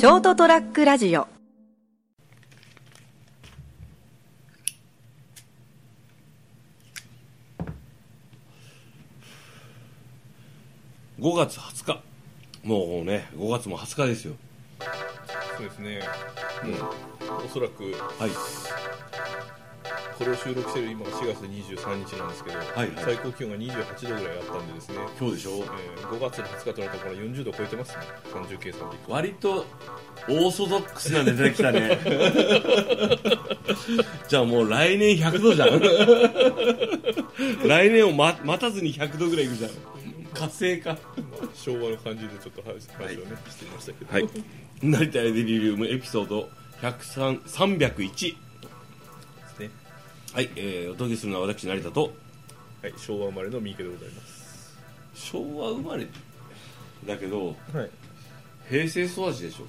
ショートトラックラジオ。5月20日。もうね5月も20日ですよ。そうですね、もうおそらく。はいこれを収録している今が4月23日なんですけど、いはい。最高気温が28度ぐらいあったんでですね、今日でしょえー5月の20日となるところ40度超えてますね。30計算で割とオーソドックスなネタできたね。じゃあもう来年100度じゃん。来年を待待たずに100度ぐらいいくじゃん。火星かまあ昭和の感じでちょっと話話をね、していましたけど、はい。成田エデリリウムエピソード103 301ですねはい、えーお届けするのは私成田と。はい、昭和生まれの三池でございます。昭和生まれだけどはい。平成育ちでしょ。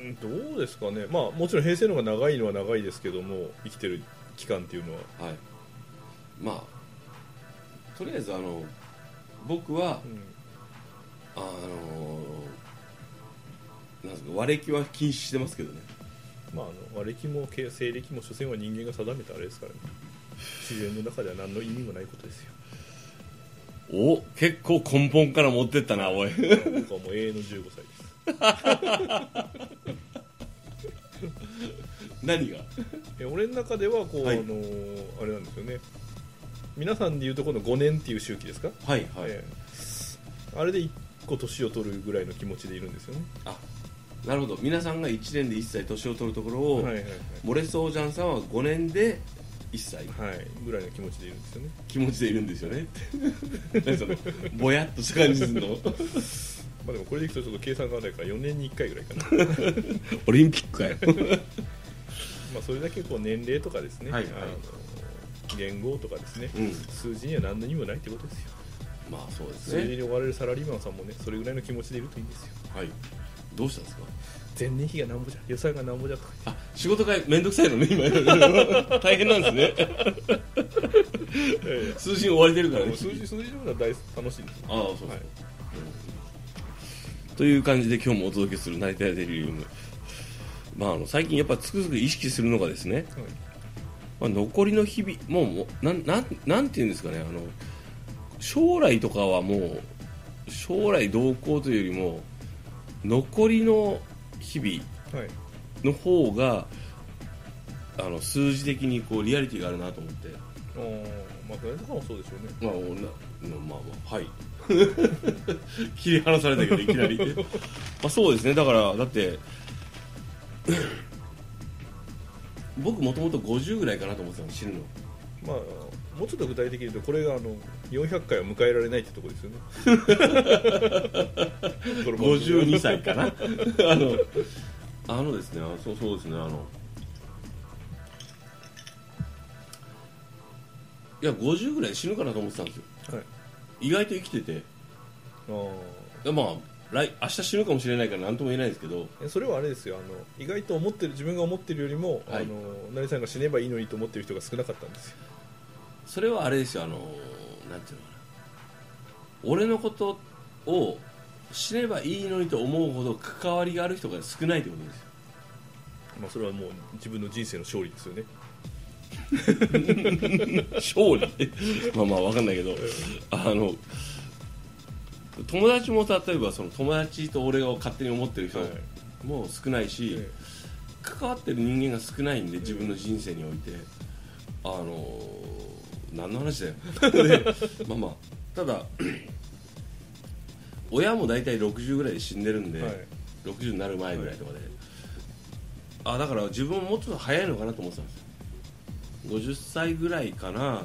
うんどうですかね。まあもちろん平成の方が長いのは長いですけども生きてる期間っていうのは、はい。まあとりあえずあの僕はうん。あのなんですか和暦は禁止してますけどねまあ、あの和暦も経西暦も所詮は人間が定めたあれですからね。自然の中では何の意味もないことですよ。お結構根本から持ってったなおい。僕はもう永遠の15歳です。何が？え俺の中ではこう、はい。あのーあれなんですよね。皆さんでいうとこの5年っていう周期ですか、はいはい、ええ。あれで1個年を取るぐらいの気持ちでいるんですよね。あなるほど。皆さんが1年で1歳年を取るところを、はいはいモレソージャンさんは5年で1歳。はい、はい、ぐらいの気持ちでいるんですよね。気持ちでいるんですよね。何そのぼやっとした感じするの？まあでもこれでいくとちょっと計算が合わないから4年に1回ぐらいかな。オリンピックかよ。まあそれだけこう年齢とかですね、はいはい。あの言語とかですね、うん。数字には何の意味もないってことですよ。まあそうです数字ねに追われるサラリーマンさんもねそれぐらいの気持ちでいるといいんですよ。はいどうしたんですか？前年比がなんぼじゃ予算がなんぼじゃとか。あ仕事がめんどくさいのね今。大変なんですね。数字に追われてるからね。数字数字の方が大楽しいんですよ。ああそうはい。という感じで今日もお届けする「成田屋デリリウム」まあ、あの最近やっぱつくづく意識するのがですね、はい。まあ、残りの日々もうもうなんなんなんていうんですかね。あの将来とかはもう将来どうこうというよりも残りの日々はいの方があの数字的にこうリアリティがあるなと思って。まあ誰とかもそうでしょうね。まあまあまあはい。切り離されたけどいきなり。まあそうですね。だからだって僕もともと50ぐらいかなと思ってたの死ぬの。まあもうちょっと具体的に言うとこれがあの400回は迎えられないってとこですよね。この番組は52歳かな。あのあのですねあそうそうですねあのいや50ぐらいで死ぬかなと思ってたんですよ。はい。意外と生きてて。いあやまあ来明日死ぬかもしれないから何とも言えないんですけど。ーそれはあれですよ。あの意外と思ってる自分が思ってるよりも、はい。あの成さんが死ねばいいのにと思ってる人が少なかったんですよそれはあれですよあのなんていうのかな。俺のことを死ねばいいのにと思うほど関わりがある人が少ないってことですよ。まあそれはもう自分の人生の勝利ですよね。勝利。まあまあ分かんないけどあの友達も例えばその友達と俺が勝手に思ってる人はい。も少ないし、え。関わってる人間が少ないんで自分の人生において。あの何の話だよ。でまあまあただ 親も大体60ぐらいで死んでるんで、はい。60になる前ぐらいとかで、あだから自分ももうちょっと早いのかなと思ってたんですよ。50歳ぐらいかな。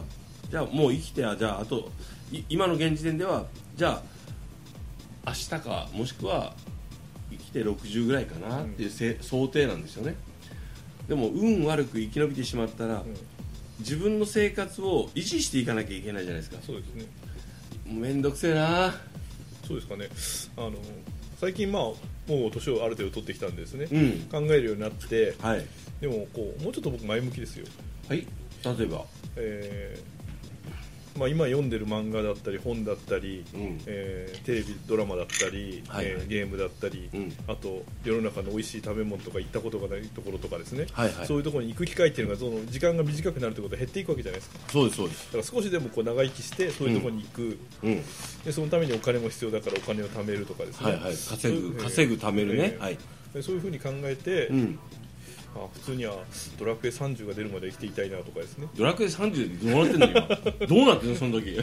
じゃあもう生きてあじゃああとい今の現時点ではじゃあ明日かもしくは生きて60ぐらいかなっていうせ、想定なんですよね。でも運悪く生き延びてしまったら、うん自分の生活を維持していかなきゃいけないじゃないですか。そうですね。もうめんどくせえな。そうですかね。あの最近まあもう年をある程度取ってきたんですね、うん。考えるようになって。はい。でもこうもうちょっと僕前向きですよ。はい。例えば。えまあ、今読んでる漫画だったり本だったり、うん。えーテレビドラマだったり、はいえーゲームだったり、うん。あと世の中の美味しい食べ物とか行ったことがないところとかですね、はいはい。そういうところに行く機会っていうのがその時間が短くなるということは減っていくわけじゃないですか。そうですそうです。だから少しでもこう長生きしてそういうところに行く、うん。でそのためにお金も必要だからお金を貯めるとかですね、はいはい。稼ぐそう稼ぐ貯めるね。えーはい。でそういうふうに考えて、うんあ普通にはドラクエ30が出るまで生きていたいなとかですね。ドラクエ30で どうなってんの 今。どうなってんのその時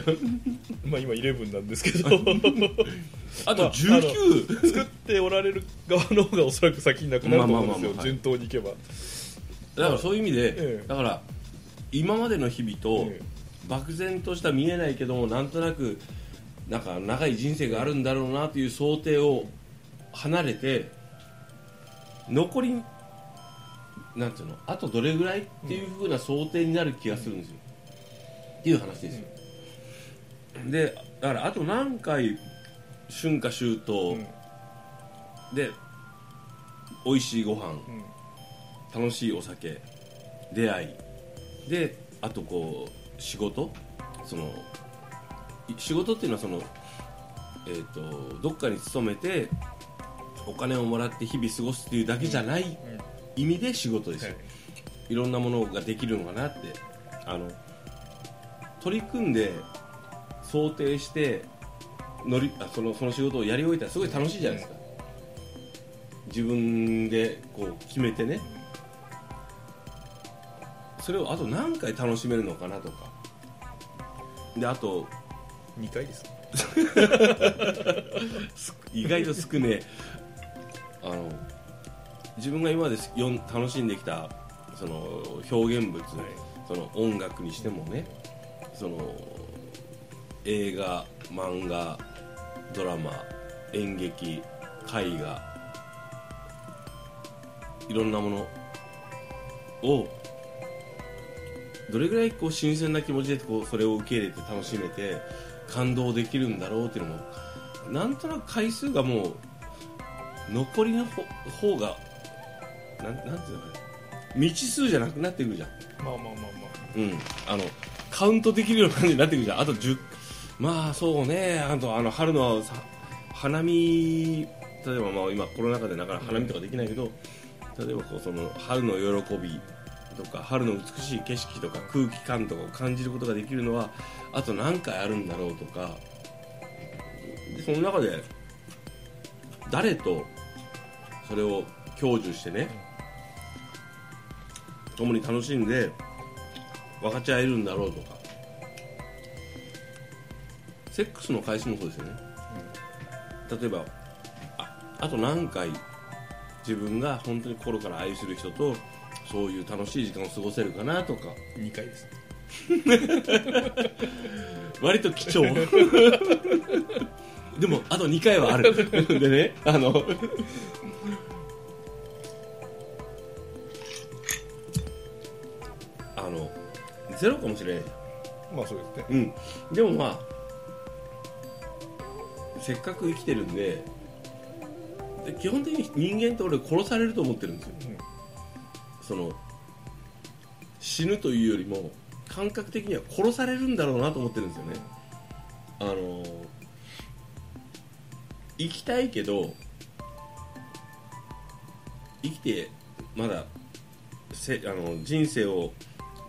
まあ今11なんですけど。あとまあ19作っておられる側の方がおそらく先になくなると思うんですよ。順当にいけば、だからそういう意味で、ええ。だから今までの日々と、え。漠然とした見えないけどもなんとなくなんか長い人生があるんだろうなという想定を離れて残りなんていうの？あとどれぐらいっていう風な想定になる気がするんですよ、っていう話ですよ、でだからあと何回春夏秋冬うん。で美味しいご飯うん。楽しいお酒出会いであとこう仕事？そのい仕事っていうのはその、えー、とどっかに勤めてお金をもらって日々過ごすっていうだけじゃない意味で仕事ですよ、い、ろんなものができるのかなって。あの取り組んで想定して乗りあそのその仕事をやり終えたらすごい楽しいじゃないですか、自分でこう決めてね。それをあと何回楽しめるのかなとか。であと2回ですす 意外と少ねえ。あの自分が今まで楽しんできたその表現物、その音楽にしてもねその映画漫画ドラマ演劇絵画いろんなものをどれぐらいこう新鮮な気持ちでこうそれを受け入れて楽しめて感動できるんだろうっていうのもなんとなく回数がもう残りのほ方がなんなんていうのかな。未知数じゃなくなってくるじゃん。まあまあまあまうん、あのカウントできるような感じになってくるじゃん。あと10まあそうね。あとあの春のさ花見例えばまあ今コロナ禍でなかなか花見とかできないけど、例えばこうその春の喜びとか春の美しい景色とか空気感とかを感じることができるのはあと何回あるんだろうとかでその中で誰とそれを享受してね共に楽しんで分かち合えるんだろうとか。セックスの回数もそうですよね、例えばああと何回自分が本当に心から愛する人とそういう楽しい時間を過ごせるかなとか。あ2回です 割と貴重。でもあと2回はある。でねあののゼロかもしれない。まあそうですね。うん。でもまあせっかく生きてるんでで基本的に人間って俺殺されると思ってるんですよ、うん。その死ぬというよりも感覚的には殺されるんだろうなと思ってるんですよね。あの生きたいけど生きてまだせあの人生を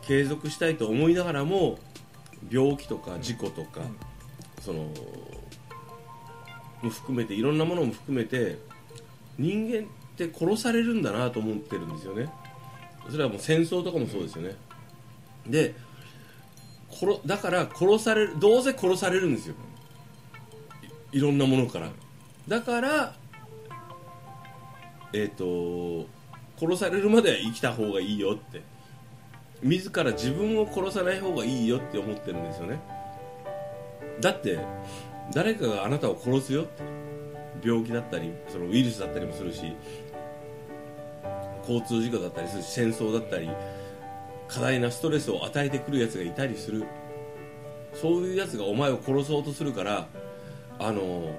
継続したいと思いながらも病気とか事故とか、そのも含めていろんなものも含めて人間って殺されるんだなと思ってるんですよね。それはもう戦争とかもそうですよね。で殺だから殺されるどうせ殺されるんですよ。いいろんなものから。だからえっ、と殺されるまでは生きた方がいいよって自ら自分を殺さない方がいいよって思ってるんですよね。だって誰かがあなたを殺すよって。病気だったりそのウイルスだったりもするし交通事故だったりするし戦争だったり過大なストレスを与えてくるやつがいたりする。そういうやつがお前を殺そうとするからあの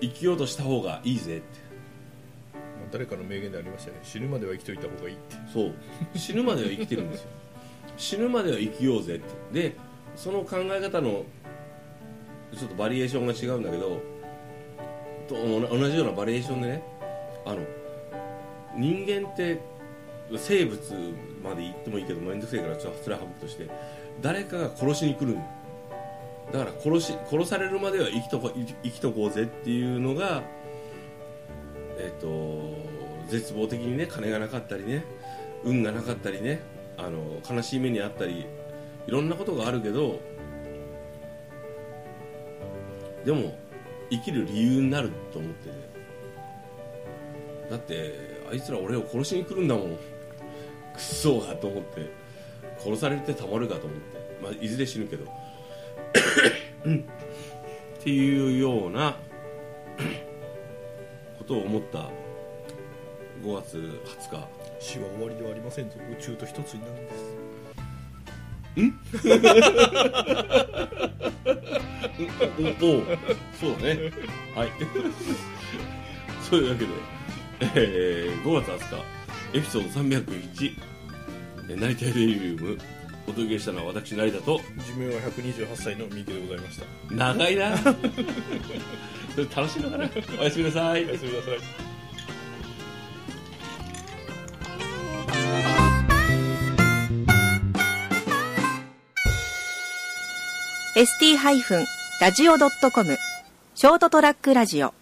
生きようとした方がいいぜって。誰かの名言でありましたね。死ぬまでは生きといた方がいいって。そう。死ぬまでは生きてるんですよ。死ぬまでは生きようぜって。でその考え方のちょっとバリエーションが違うんだけどと同じようなバリエーションでねあの人間って生物まで言ってもいいけど面倒くせえからちょっとそれは省くとして誰かが殺しに来る。んだから殺し殺されるまでは生きとこ生きとこうぜっていうのがえっ、と絶望的にね金がなかったりね運がなかったりねあの悲しい目にあったりいろんなことがあるけどでも生きる理由になると思ってねだってあいつら俺を殺しに来るんだもん。くっそがと思って。殺されてたまるかと思って、まあ、いずれ死ぬけど。っていうようなことを思った5月20日。死は終わりではありませんぞ。宇宙と一つになるんです。おおそうだね。はい。そういうわけで、えー5月20日エピソード301えー成田デイリウムお届けしたのは私成田と寿命は128歳の三池でございました。長いな。それ楽しいのかな。おやすみなさい。おやすみなさい。ST-radio.com ショートトラックラジオ